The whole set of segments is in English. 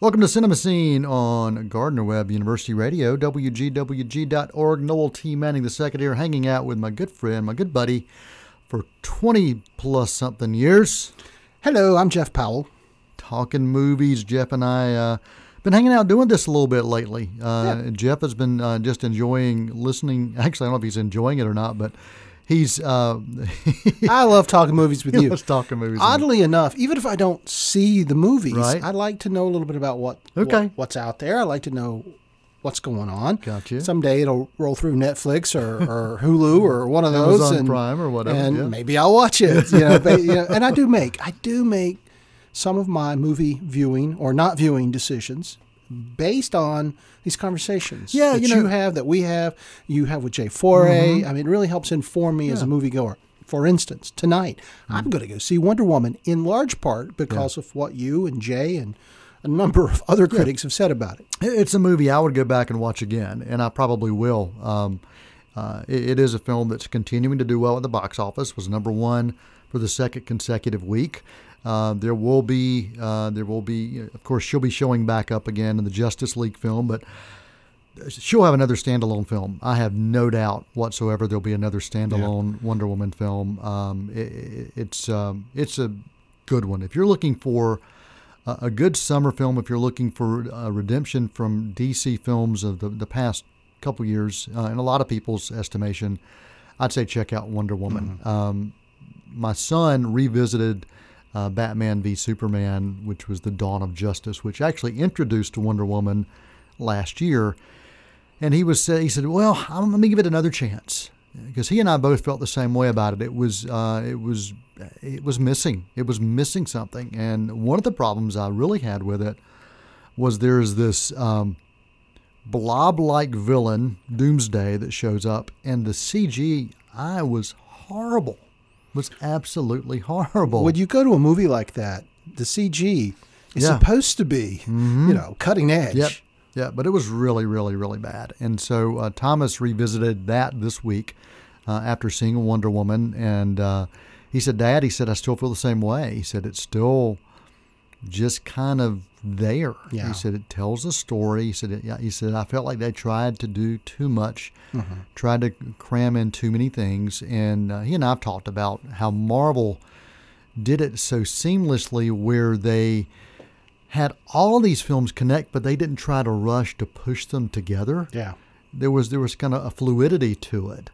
Welcome to Cinemascene on Gardner Webb University Radio, WGWG.org. Noel T. Manning II here, hanging out with my good friend, my good buddy, for 20 plus something years. Hello, I'm Jeff Powell. Talking movies. Jeff and I uh, been hanging out doing this a little bit lately. Uh, Yeah. Jeff has been uh, just enjoying listening. Actually, I don't know if he's enjoying it or not, but he's uh, I love talking movies with you. Let's talking movies. Oddly enough, even if I don't see the movies, Right. I like to know a little bit about what, Okay. what- what's out there. I like to know what's going on. Gotcha. Someday it'll roll through Netflix or, or Hulu or one of those, Amazon and Prime or whatever, and yeah. maybe I'll watch it. You know, but, you know, and I do make I do make some of my movie viewing or not viewing decisions based on these conversations Yeah, that you you, know- Mm-hmm. have that we have you have with Jay Foray. I mean, it really helps inform me as a moviegoer. For instance, tonight Mm-hmm. I'm going to go see Wonder Woman in large part because of what you and Jay and a number of other critics have said about it. It's a movie I would go back and watch again, and I probably will. Um, uh, it, it is a film that's continuing to do well at the box office. Was number one for the second consecutive week. Uh, there will be, uh, there will be, of course, she'll be showing back up again in the Justice League film, but she'll have another standalone film. I have no doubt whatsoever there'll be another standalone Wonder Woman film. Um, it, it- it's um, it's a good one. If you're looking for a, a good summer film, if you're looking for uh, redemption from DC films of the, the past couple years, uh, in a lot of people's estimation, I'd say check out Wonder Woman. Um, my son revisited uh, Batman v Superman, which was the Dawn of Justice, which actually introduced Wonder Woman last year. And he was he said, "Well, I'm, let me give it another chance," because he and I both felt the same way about it. It was uh, it was it was missing. It was missing something. And one of the problems I really had with it was there's this um, blob-like villain, Doomsday, that shows up, and the CGI was horrible. Was absolutely horrible. Would you go to a movie like that? The CG is Yeah. supposed to be, you know, cutting edge. Yep. Yeah, but it was really, really, really bad. And so uh, Thomas revisited that this week uh, after seeing Wonder Woman, and uh, he said, "Dad," he said, "I still feel the same way." He said, "It's still just kind of there." Yeah. He said, "It tells a story." He said, it, "Yeah." He said, "I felt like they tried to do too much, tried to cram in too many things." And uh, he and I've talked about how Marvel did it so seamlessly, where they had all these films connect, but they didn't try to rush to push them together. Yeah. There was there was kind of a fluidity to it,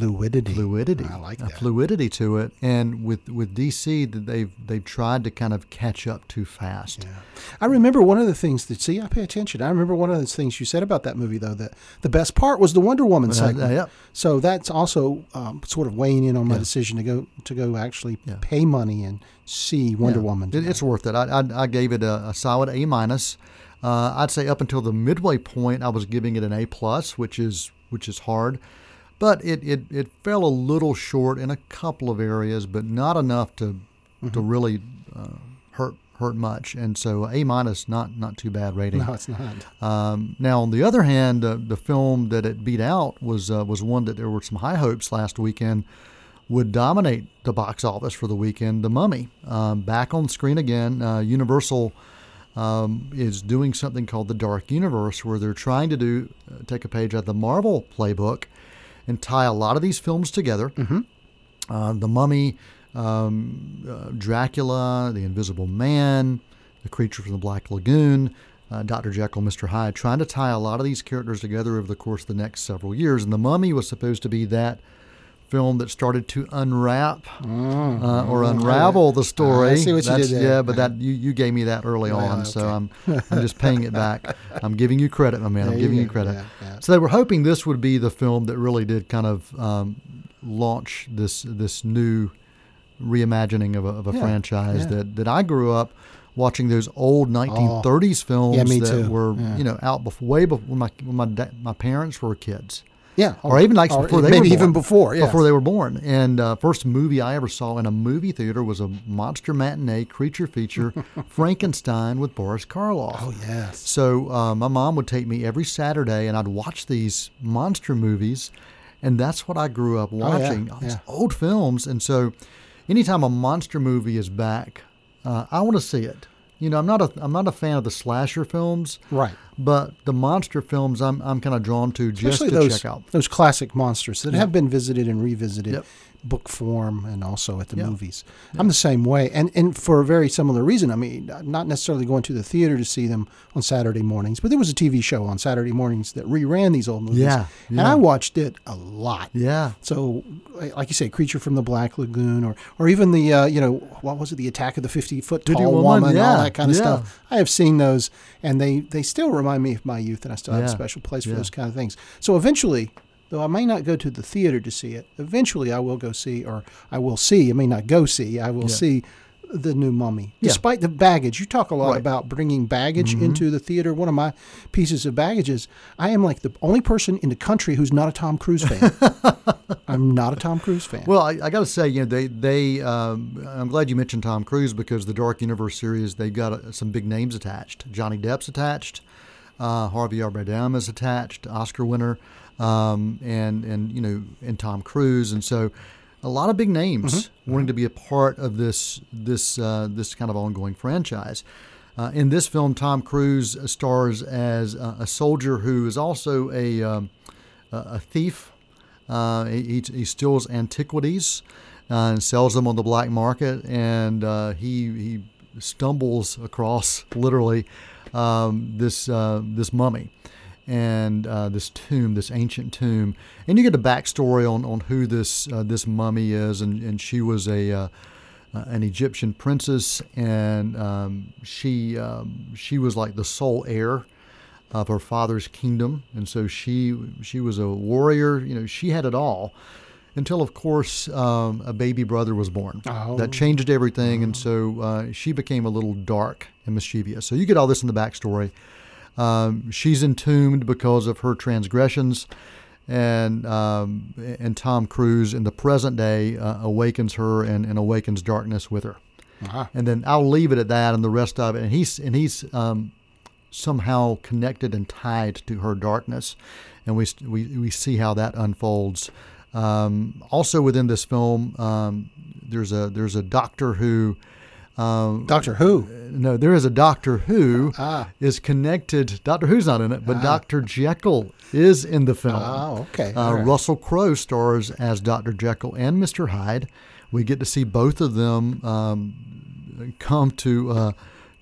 Fluidity. fluidity, I like a that. fluidity to it. And with with DC, that they've they've tried to kind of catch up too fast. I remember one of the things that, see, I pay attention. I remember one of the things you said about that movie, though, that the best part was the Wonder Woman segment. uh. So that's also um, sort of weighing in on my decision to go to go actually Yeah. pay money and see Wonder Yeah. Woman. It, it's worth it. I, I, I gave it a, a solid A minus. Uh, I'd say up until the midway point, I was giving it an A plus, which is which is hard. But it, it, it fell a little short in a couple of areas, but not enough to to really uh, hurt hurt much. And so A minus, not not too bad rating. no, it's not. Um, now, on the other hand, uh, the film that it beat out was uh, was one that there were some high hopes last weekend would dominate the box office for the weekend. The Mummy, um, back on screen again. Uh, Universal um, is doing something called the Dark Universe, where they're trying to do uh, take a page out of the Marvel playbook and tie a lot of these films together. Uh, the Mummy, um, uh, Dracula, The Invisible Man, The Creature from the Black Lagoon, uh, Dr. Jekyll, Mr. Hyde, trying to tie a lot of these characters together over the course of the next several years. And The Mummy was supposed to be that film that started to unwrap uh, or unravel the story. Mm. I see what you did there. Yeah, but that you, you gave me that early on, so. I'm I'm just paying it back. I'm giving you credit, my man. I'm giving you you credit. Yeah, yeah. So they were hoping this would be the film that really did kind of um, launch this this new reimagining of a, of a franchise that, that I grew up watching those old 1930s films Oh. Yeah, that too. were you know out before way before when my when my da- my parents were kids Yeah. or even like or before they maybe were even born. before. Yeah. before they were born. And uh, first movie I ever saw in a movie theater was a monster matinee creature feature, Frankenstein with Boris Karloff. Oh yes. So uh, my mom would take me every Saturday, and I'd watch these monster movies, and that's what I grew up Oh, yeah, watching. these yeah. old films, and so anytime a monster movie is back, uh, I want to see it. You know, I'm not a I'm not a fan of the slasher films, Right. but the monster films I'm I'm kind of drawn to just to those check out. those classic monsters that have been visited and revisited, Yep. Book form and also at the Yeah. movies. I'm the same way, and and for a very similar reason. I mean, not necessarily going to the theater to see them on Saturday mornings, but there was a TV show on Saturday mornings that reran these old movies, Yeah, and. I watched it a lot. Yeah, So, like you say, Creature from the Black Lagoon, or or even the uh, you know what was it, the Attack of the Fifty Foot Tall 50 Woman, Woman, all that kind of yeah. stuff. I have seen those, and they they still remind me of my youth, and I still have a special place for yeah. those kind of things. So eventually, though I may not go to the theater to see it, eventually I will go see, or I will see. I may not go see. I will Yeah. see the new Mummy, Yeah. despite the baggage. You talk a lot Right. Mm-hmm. about bringing baggage into the theater. One of my pieces of baggage is I am like the only person in the country who's not a Tom Cruise fan. I'm not a Tom Cruise fan. Well, I, I got to say, you know, they they um, I'm glad you mentioned Tom Cruise because the Dark Universe series they've got uh, some big names attached. Johnny Depp's attached, uh, Javier Bardem is attached, Oscar winner, um, and and you know, and Tom Cruise, and so a lot of big names wanting to be a part of this this uh, this kind of ongoing franchise. Uh, in this film, Tom Cruise stars as a, a soldier who is also a um, a a thief. Uh, he, he steals antiquities uh, and sells them on the black market, and uh, he he stumbles across literally um, this uh, this mummy and uh, this tomb, this ancient tomb, and you get a backstory on, on who this uh, this mummy is, and, and she was a uh, uh, an Egyptian princess, and um, she um, she was like the sole heir of her father's kingdom, and so she she was a warrior. You know, she had it all until, of course, um, a baby brother was born. Oh. That changed everything, and so uh, she became a little dark and mischievous. So you get all this in the backstory. Um, she's entombed because of her transgressions, and um, and Tom Cruise in the present day uh, awakens her and, and awakens darkness with her. Uh-huh. And then I'll leave it at that, and the rest of it. And he's and he's um, somehow connected and tied to her darkness, and we we we see how that unfolds. Um, also within this film, um, there's a there's a doctor who. Um, Doctor Who. no, there is a Doctor Who Ah. is connected. Doctor Who's not in it, but Doctor Jekyll is in the film. Oh, okay. Uh, right. Russell Crowe stars as Dr. Jekyll and Mr. Hyde. We get to see both of them um, come to uh,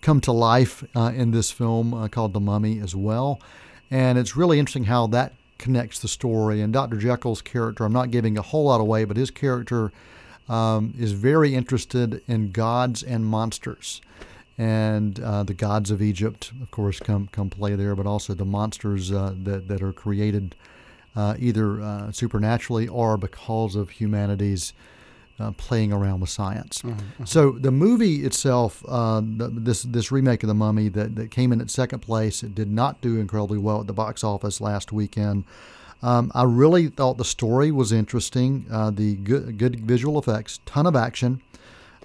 come to life uh, in this film uh, called The Mummy as well, and it's really interesting how that connects the story. And Dr. Jekyll's character, I'm not giving a whole lot away, but his character um, is very interested in gods and monsters. And uh, the gods of Egypt, of course, come come play there, but also the monsters uh, that that are created uh, either uh, supernaturally or because of humanity's uh, playing around with science. So the movie itself, uh, the, this this remake of the Mummy that, that came in at second place, it did not do incredibly well at the box office last weekend. Um, I really thought the story was interesting. Uh, the good, good visual effects, ton of action.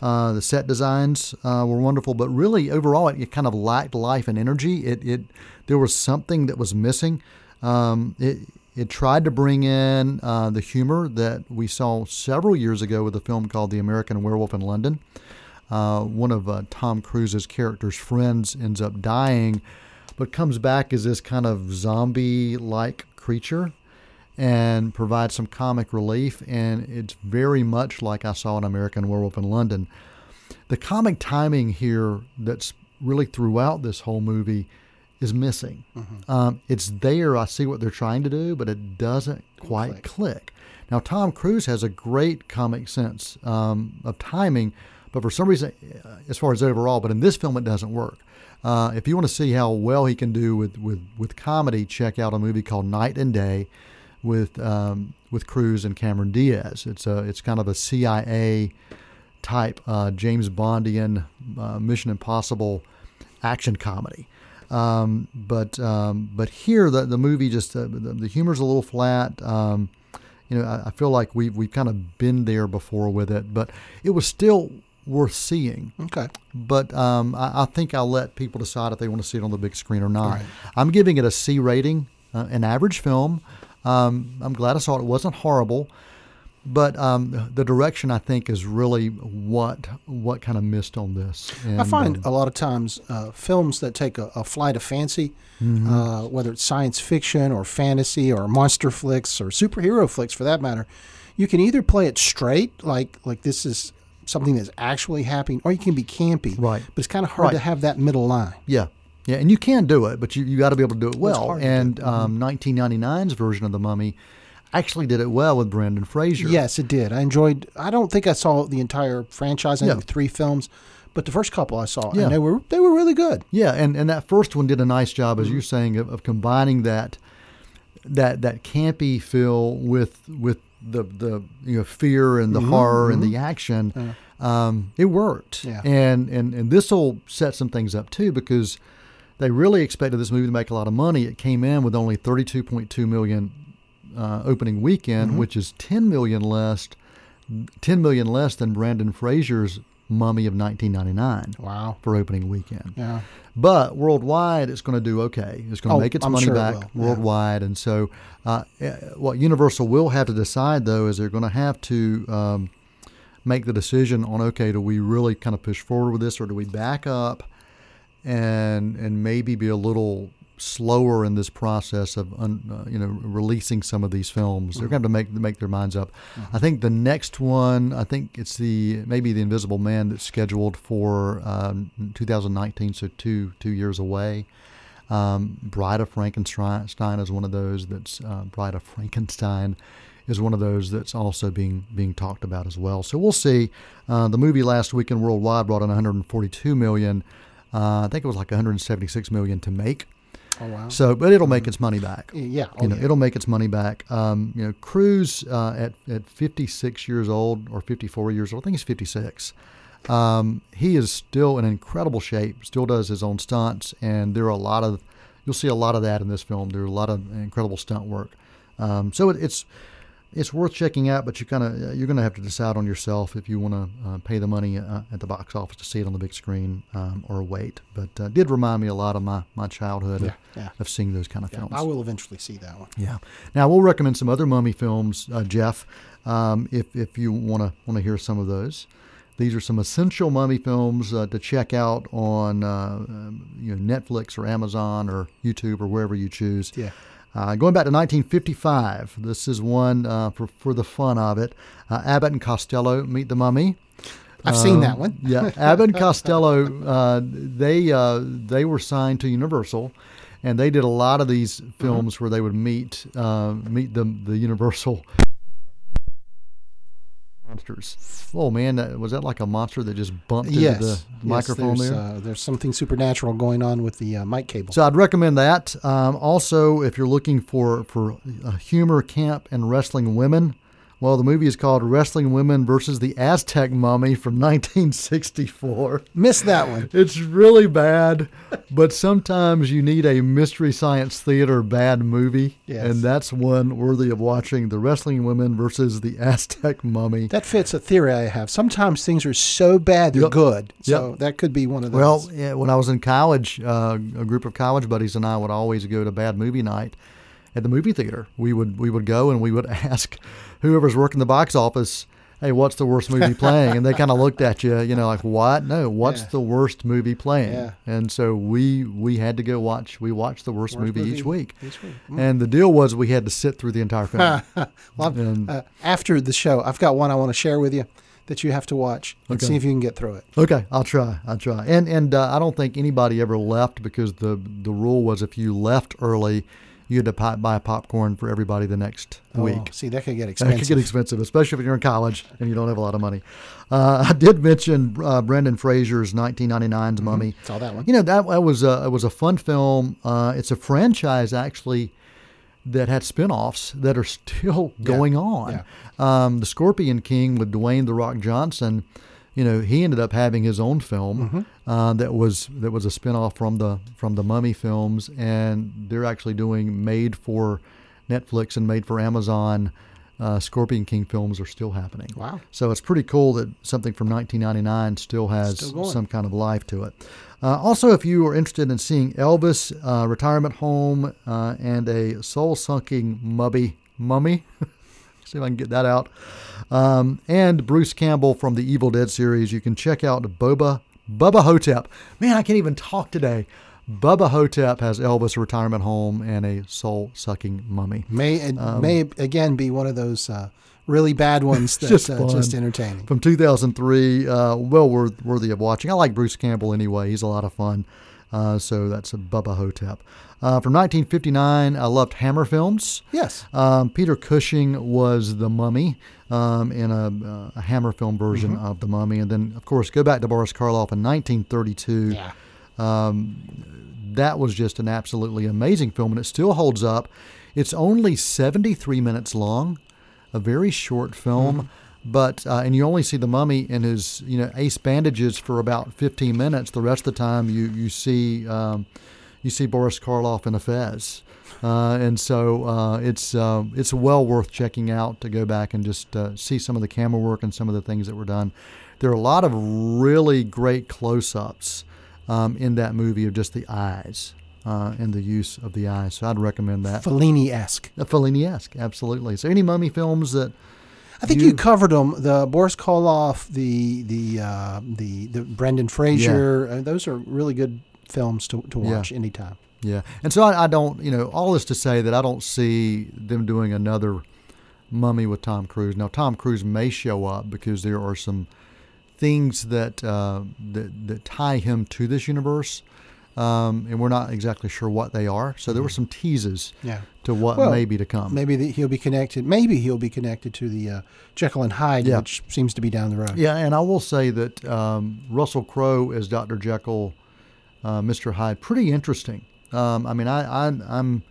Uh, the set designs uh, were wonderful, but really overall, it, it kind of lacked life and energy. It, it there was something that was missing. Um, it it tried to bring in uh, the humor that we saw several years ago with a film called The American Werewolf in London. Uh, one of uh, Tom Cruise's character's friends ends up dying, but comes back as this kind of zombie-like creature and provide some comic relief. And it's very much like I saw in American Werewolf in London. The comic timing here that's really throughout this whole movie is missing. Um, it's there. I see what they're trying to do, but it doesn't quite click. Now, Tom Cruise has a great comic sense um, of timing, but for some reason, uh, as far as overall, but in this film, it doesn't work. Uh, if you want to see how well he can do with, with, with comedy, check out a movie called Knight and Day with um, with Cruise and Cameron Diaz. It's a it's kind of a CIA type uh, James Bondian uh, Mission Impossible action comedy. Um, but um, but here the the movie just uh, the, the humor's a little flat. Um, you know, I, I feel like we've we've kind of been there before with it, but it was still worth seeing. Okay. But um, I, I think I'll let people decide if they want to see it on the big screen or not. Right. I'm giving it a C rating, uh, an average film. Um, I'm glad I saw it. It wasn't horrible. but um, the direction I think is really what what kind of missed on this. And, I find um, a lot of times uh, films that take a, a flight of fancy, Mm-hmm. uh, whether it's science fiction or fantasy or monster flicks or superhero flicks for that matter, you can either play it straight, like like this is something that's actually happening, or you can be campy. Right. But it's kind of hard Right. to have that middle line. yeah, yeah, and you can do it, but you you got to be able to do it well. to do. And um, 1999's version of the Mummy actually did it well with Brendan Fraser. Yes, it did. I enjoyed. I don't think I saw the entire franchise. I Yeah. three films, but the first couple I saw, Yeah. and they were they were really good. Yeah, and, and that first one did a nice job, Mm-hmm. as you're saying, of, of combining that that that campy feel with with the the you know fear and the horror and the action. Um, it worked, Mm-hmm. Yeah. and and and this will set some things up too because they really expected this movie to make a lot of money. It came in with only 32.2 million uh, opening weekend, Mm-hmm. which is 10 million less 10 million less than Brendan Fraser's Mummy of 1999 Wow. for opening weekend. Yeah. But worldwide, it's going to do okay. It's going to Oh, make its I'm money sure it back yeah. worldwide. And so, uh, eh, what Universal will have to decide, though, is they're going to have to um, make the decision on okay, do we really kind of push forward with this, or do we back up and and maybe be a little slower in this process of un, uh, you know releasing some of these films. They're going to have to make make their minds up. I think the next one, I think it's the maybe the Invisible Man that's scheduled for um, 2019, so two two years away. Um, Bride of Frankenstein is one of those that's uh, Bride of Frankenstein is one of those that's also being being talked about as well. So we'll see. Uh, the movie last weekend worldwide brought in 142 million. Uh, I think it was like 176 million to make. Oh wow. So, but it'll make its money back. yeah. Oh, You know, yeah. it'll make its money back. Um, you know, Cruise uh, at at 56 years old or 54 years old, I think he's 56. Um, he is still in incredible shape. Still does his own stunts, and there are a lot of you'll see a lot of that in this film. There are a lot of incredible stunt work. Um, so it, it's it's worth checking out, but you kind of you're going to have to decide on yourself if you want to uh, pay the money uh, at the box office to see it on the big screen um, or wait. But uh, did remind me a lot of my my childhood Yeah, of, yeah. of seeing those kind of Yeah, films. I will eventually see that one. Yeah. Now we'll recommend some other mummy films, uh, Jeff, um, if if you want to want to hear some of those. These are some essential mummy films uh, to check out on uh, um, you know Netflix or Amazon or YouTube or wherever you choose. Yeah. Uh, going back to 1955, this is one uh, for for the fun of it. Uh, Abbott and Costello meet the mummy. I've seen Um, that one. yeah, Abbott and Costello, uh, they uh, they were signed to Universal, and they did a lot of these Mm-hmm. films where they would meet uh, meet the the Universal monsters. Oh man, that, was that like a monster that just bumped Yes. into the yes, microphone there's, there? Uh, there's something supernatural going on with the uh, mic cable. So I'd recommend that. Um, also, if you're looking for for humor, camp, and wrestling women, well, the movie is called Wrestling Women versus the Aztec Mummy from 1964. Missed that one. It's really bad, but sometimes you need a mystery science theater bad movie, Yes. and that's one worthy of watching. The Wrestling Women versus the Aztec Mummy. That fits a theory I have. Sometimes things are so bad they're Yep. good. So Yep. that could be one of those. Well, yeah, when I was in college, uh, a group of college buddies and I would always go to bad movie night at the movie theater. We would we would go and we would ask whoever's working the box office, "Hey, what's the worst movie playing?" And they kind of looked at you, you know, like, "What? No, what's Yeah. the worst movie playing?" Yeah. And so we we had to go watch. We watched the worst, Worst movie, each week. Each week. And the deal was we had to sit through the entire film. Well, And- uh, after the show, I've got one I want to share with you that you have to watch and Okay. see if you can get through it. Okay, I'll try. I'll try. And and uh, I don't think anybody ever left because the the rule was if you left early, you had to pi- buy popcorn for everybody the next Oh, week. see, that could get That expensive. could get expensive, especially if you're in college and you don't have a lot of money. Uh, I did mention uh, Brendan Fraser's 1999's Mummy. Saw that one. You know that, that was a it was a fun film. Uh, it's a franchise actually that had spin-offs that are still going on. Um, the Scorpion King with Dwayne the Rock Johnson. You know, he ended up having his own film uh, that was that was a spin-off from the from the Mummy films, and they're actually doing made for Netflix and made for Amazon. Uh, Scorpion King films are still happening. Wow. So it's pretty cool that something from 1999 still has Still some kind of life to it. Uh, also, if you are interested in seeing Elvis, uh, Retirement Home, uh, and a soul-sucking mummy, mummy, see if I can get that out. Um, and Bruce Campbell from the Evil Dead series. You can check out Boba Bubba Hotep. Man, I can't even talk today. Bubba Hotep has Elvis retirement home and a soul sucking mummy. May it may again be one of those uh, really bad ones that's just uh, just entertaining. From 2003, uh, well worth, worthy of watching. I like Bruce Campbell anyway. He's a lot of fun. Uh, so that's a Bubba Hotep. Uh, from 1959, I loved Hammer films. Yes. Um, Peter Cushing was the mummy um, in a, uh, a Hammer film version Mm-hmm. of the mummy. And then, of course, go back to Boris Karloff in 1932. Yeah. That was just an absolutely amazing film, and it still holds up. It's only 73 minutes long, a very short film. But uh, and you only see the mummy in his you know ace bandages for about 15 minutes. The rest of the time you you see um, you see Boris Karloff in a fez, uh, and so uh, it's uh, it's well worth checking out to go back and just uh, see some of the camera work and some of the things that were done. There are a lot of really great close-ups um, in that movie of just the eyes uh, and the use of the eyes. So I'd recommend that. Fellini esque. Uh, Fellini-esque, absolutely. So any mummy films that I think You- you, covered them. The Boris Karloff, the the uh, the the Brendan Fraser. Uh, those are really good films to, to Yeah. watch anytime. Yeah, and so I, I don't, you know, all this to say that I don't see them doing another Mummy with Tom Cruise. Now, Tom Cruise may show up because there are some things that uh, that, that tie him to this universe, um, and we're not exactly sure what they are. So there were some teases Yeah. to what Well, may be to come. Maybe the, he'll be connected. Maybe he'll be connected to the uh, Jekyll and Hyde, Yeah. which seems to be down the road. Yeah, and I will say that um, Russell Crowe as Dr. Jekyll, uh, Mr. Hyde, pretty interesting. Um, I mean, I, I, I'm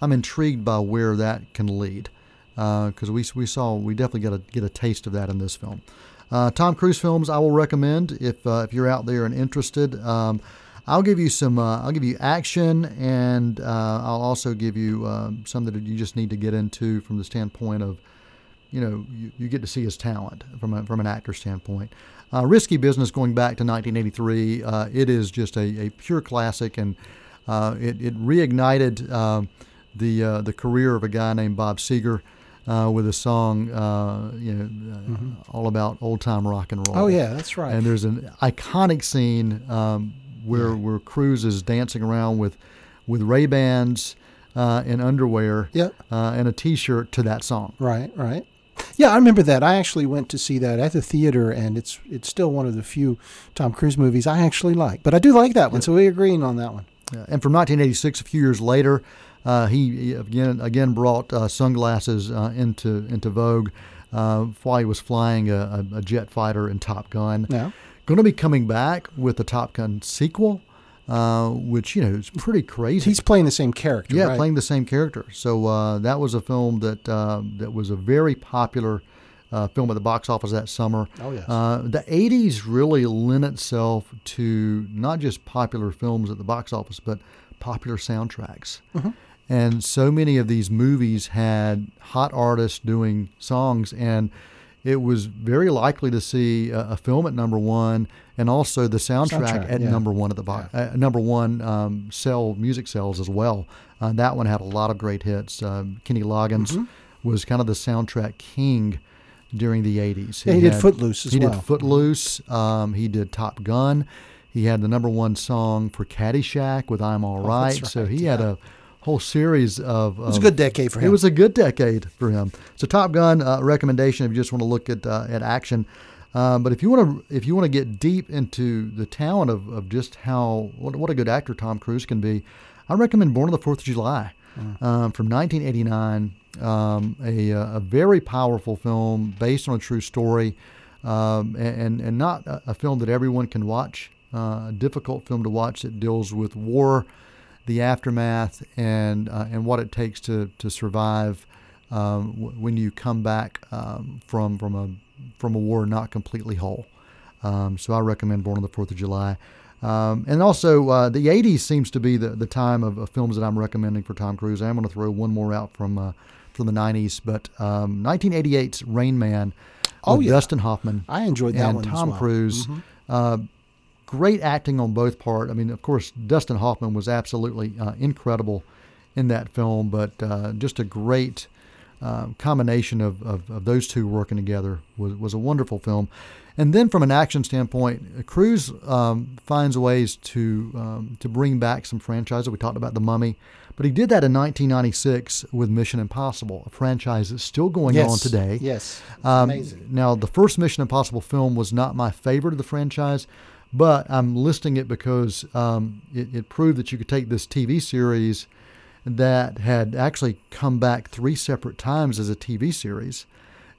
I'm intrigued by where that can lead because we we saw we definitely got a get a taste of that in this film. Uh, Tom Cruise films I will recommend if uh, if you're out there and interested. Um, I'll give you some. Uh, I'll give you action, and uh, I'll also give you um, some that you just need to get into from the standpoint of you know, you, you get to see his talent from a, from an actor standpoint. Uh, Risky Business, going back to 1983, uh, it is just a, a pure classic, and uh, it, it reignited uh, the uh, the career of a guy named Bob Seger uh, with a song, uh, you know, uh, all about old time rock and roll. Oh yeah, that's right. And there's an iconic scene um, where where Cruise is dancing around with with Ray Bans uh, and underwear Yeah. uh, and a T-shirt to that song. Right, right. Yeah, I remember that. I actually went to see that at the theater, and it's it's still one of the few Tom Cruise movies I actually like. But I do like that one, so we're agreeing on that one. Uh, and from 1986, a few years later, uh, he again again brought uh, sunglasses uh, into into vogue uh, while he was flying a, a, a jet fighter in Top Gun. Yeah. Going to be coming back with the Top Gun sequel, uh, which you know is pretty crazy. He's playing the same character. yeah, right? playing the same character. So uh, that was a film that uh, that was a very popular uh, film at the box office that summer. Oh, yes. Uh, the '80s really lent itself to not just popular films at the box office, but popular soundtracks. Mm-hmm. And so many of these movies had hot artists doing songs, and it was very likely to see a, a film at number one, and also the soundtrack, Soundtrack, at yeah. number one at the box, uh, number one um, sell music sales as well. Uh, that one had a lot of great hits. Um, Kenny Loggins Mm-hmm. was kind of the soundtrack king during the '80s. Yeah, he did Footloose as he well. He did Footloose. Um, he did Top Gun. He had the number one song for Caddyshack with "I'm All Right." Oh, that's so right, he had a whole series of. It was a good decade for him. It was a good decade for him. So Top Gun uh, recommendation if you just want to look at uh, at action. Um, but if you want to if you want to get deep into the talent of, of just how what, what a good actor Tom Cruise can be, I recommend Born on the Fourth of July um, from 1989. Um, a, uh, a very powerful film based on a true story, um, and and not a, a film that everyone can watch. Uh, a difficult film to watch that deals with war, the aftermath, and uh, and what it takes to to survive um, w- when you come back um, from from a from a war not completely whole. Um, so I recommend Born on the Fourth of July. Um, and also, uh, the 80s seems to be the, the time of, of films that I'm recommending for Tom Cruise. I'm going to throw one more out from uh, from the 90s, but um, 1988's Rain Man Oh, with yeah. Dustin Hoffman I enjoyed that and Tom well. Cruise. Uh, great acting on both part. I mean, of course, Dustin Hoffman was absolutely uh, incredible in that film, but uh, just a great um, combination of, of, of, those two working together was, was a wonderful film. And then from an action standpoint, Cruise um, finds ways to um, to bring back some franchises. We talked about The Mummy, but he did that in 1996 with Mission Impossible, a franchise that's still going yes. on today. Yes, um, amazing. Now, the first Mission Impossible film was not my favorite of the franchise, but I'm listing it because um, it, it proved that you could take this TV series that had actually come back three separate times as a TV series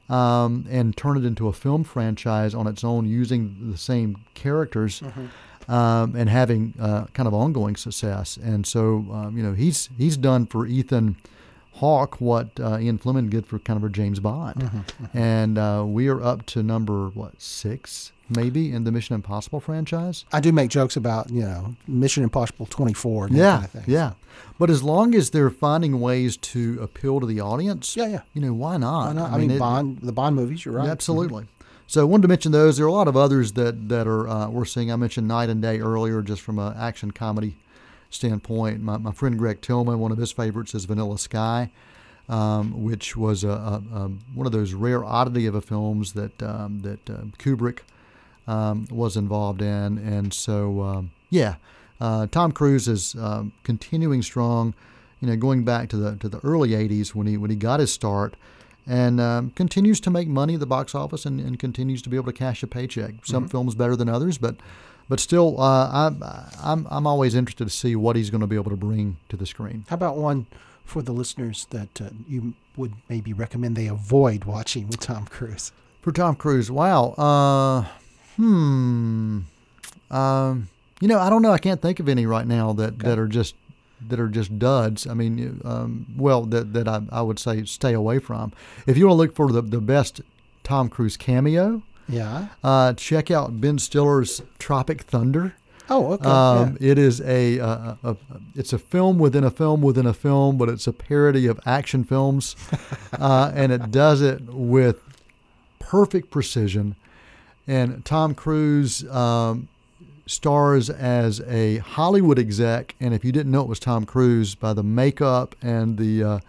um, and turn it into a film franchise on its own using the same characters. Mm-hmm. Um, and having uh, kind of ongoing success, and so um, you know he's he's done for Ethan Hawke what uh, Ian Fleming did for kind of a James Bond, mm-hmm, mm-hmm. and uh, we are up to number what six maybe in the Mission Impossible franchise. I do make jokes about you know Mission Impossible 24. yeah, kind of yeah. But as long as they're finding ways to appeal to the audience, yeah, yeah. You know why not? Why not? I, I mean, mean it, Bond, the Bond movies. You're right. Absolutely. Mm-hmm. So I wanted to mention those. There are a lot of others that that are uh, we're seeing. I mentioned Knight and Day earlier, just from an action comedy standpoint. My, my friend Greg Tillman, one of his favorites is Vanilla Sky um, which was a, a, a, one of those rare oddity of a films that um, that uh, Kubrick um, was involved in, and so um, yeah, uh, Tom Cruise is um, continuing strong. You know, going back to the to the early '80s when he when he got his start, and um, continues to make money at the box office and, and continues to be able to cash a paycheck. Some mm-hmm. films better than others, but but still, uh, I'm, I'm I'm always interested to see what he's going to be able to bring to the screen. How about one? for the listeners that uh, you would maybe recommend they avoid watching with Tom Cruise? For Tom Cruise, wow. Uh, hmm. Um, you know, I don't know. I can't think of any right now that, okay. that are just that are just duds. I mean, um, well, that that I, I would say stay away from. If you want to look for the the best Tom Cruise cameo, yeah, uh, check out Ben Stiller's Tropic Thunder. Oh, okay. Um, yeah. It is a, a, a, it's a film within a film within a film, but it's a parody of action films, uh, and it does it with perfect precision. And Tom Cruise um, stars as a Hollywood exec, and if you didn't know it was Tom Cruise by the makeup and the uh,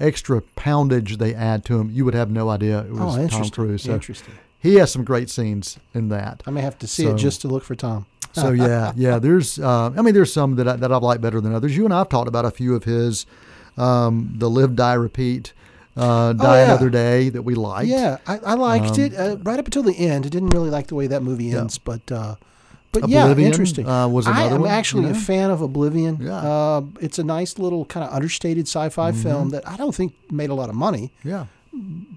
extra poundage they add to him, you would have no idea it was oh, Tom Cruise. So interesting. He has some great scenes in that. I may have to see so, it just to look for Tom so yeah, yeah. There's, uh, I mean, there's some that I, that I've liked better than others. You and I've talked about a few of his, um, the Live, Die, Repeat, uh, Die oh, yeah. Another Day that we liked. Yeah, I, I liked um, it uh, right up until the end. I didn't really like the way that movie ends, yeah. but. Uh, but Oblivion, yeah, interesting. Uh, was another I am one, actually you know? a fan of Oblivion. Yeah. Uh, it's a nice little kind of understated sci-fi mm-hmm. film that I don't think made a lot of money. Yeah.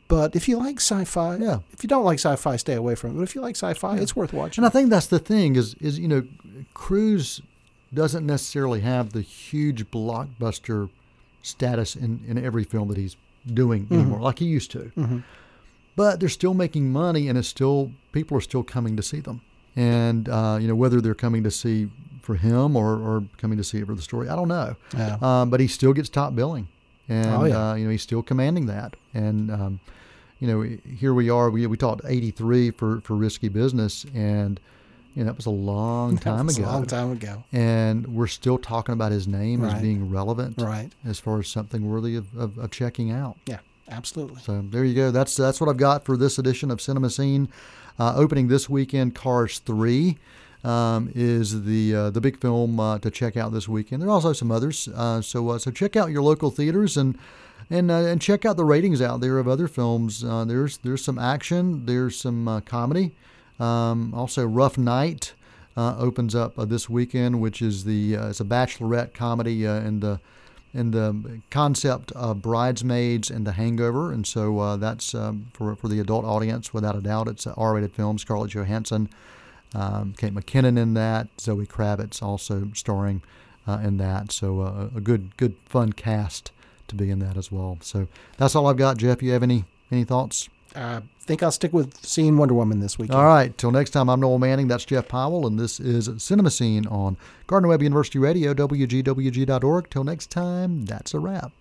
But if you like sci-fi, yeah. If you don't like sci-fi, stay away from it. But if you like sci-fi, yeah. it's worth watching. And I think that's the thing is is you know, Cruise doesn't necessarily have the huge blockbuster status in, in every film that he's doing mm-hmm. anymore, like he used to. Mm-hmm. But they're still making money, and it's still people are still coming to see them. And uh, you know whether they're coming to see for him or, or coming to see it for the story, I don't know. Yeah. Um, but he still gets top billing and oh, yeah. uh, you know he's still commanding that. And um, you know here we are. We we talked 83 for for risky business, and you know that was a long time ago. A long time ago. And we're still talking about his name right. as being relevant, right? As far as something worthy of, of, of checking out. Yeah, absolutely. So there you go. That's that's what I've got for this edition of Cinemascene. Uh, opening this weekend, Cars Three um, is the uh, the big film uh, to check out this weekend. There are also some others, uh, so uh, so check out your local theaters and and uh, and check out the ratings out there of other films. Uh, there's there's some action, there's some comedy, um, also Rough Night opens up this weekend, which is the it's a bachelorette comedy and the in the concept of bridesmaids and the hangover and so that's um, for, for the adult audience without a doubt it's an r-rated film scarlett johansson um, Kate McKinnon in that. Zoe Kravitz also starring uh, in that. So uh, a good, good, fun cast to be in that as well. So that's all I've got. Jeff, you have any any thoughts? I uh, think I'll stick with seeing Wonder Woman this week. All right. Till next time, I'm Noel Manning. That's Jeff Powell, and this is Cinemascene on Gardner Webb University Radio, WGWG.org. Till next time, that's a wrap.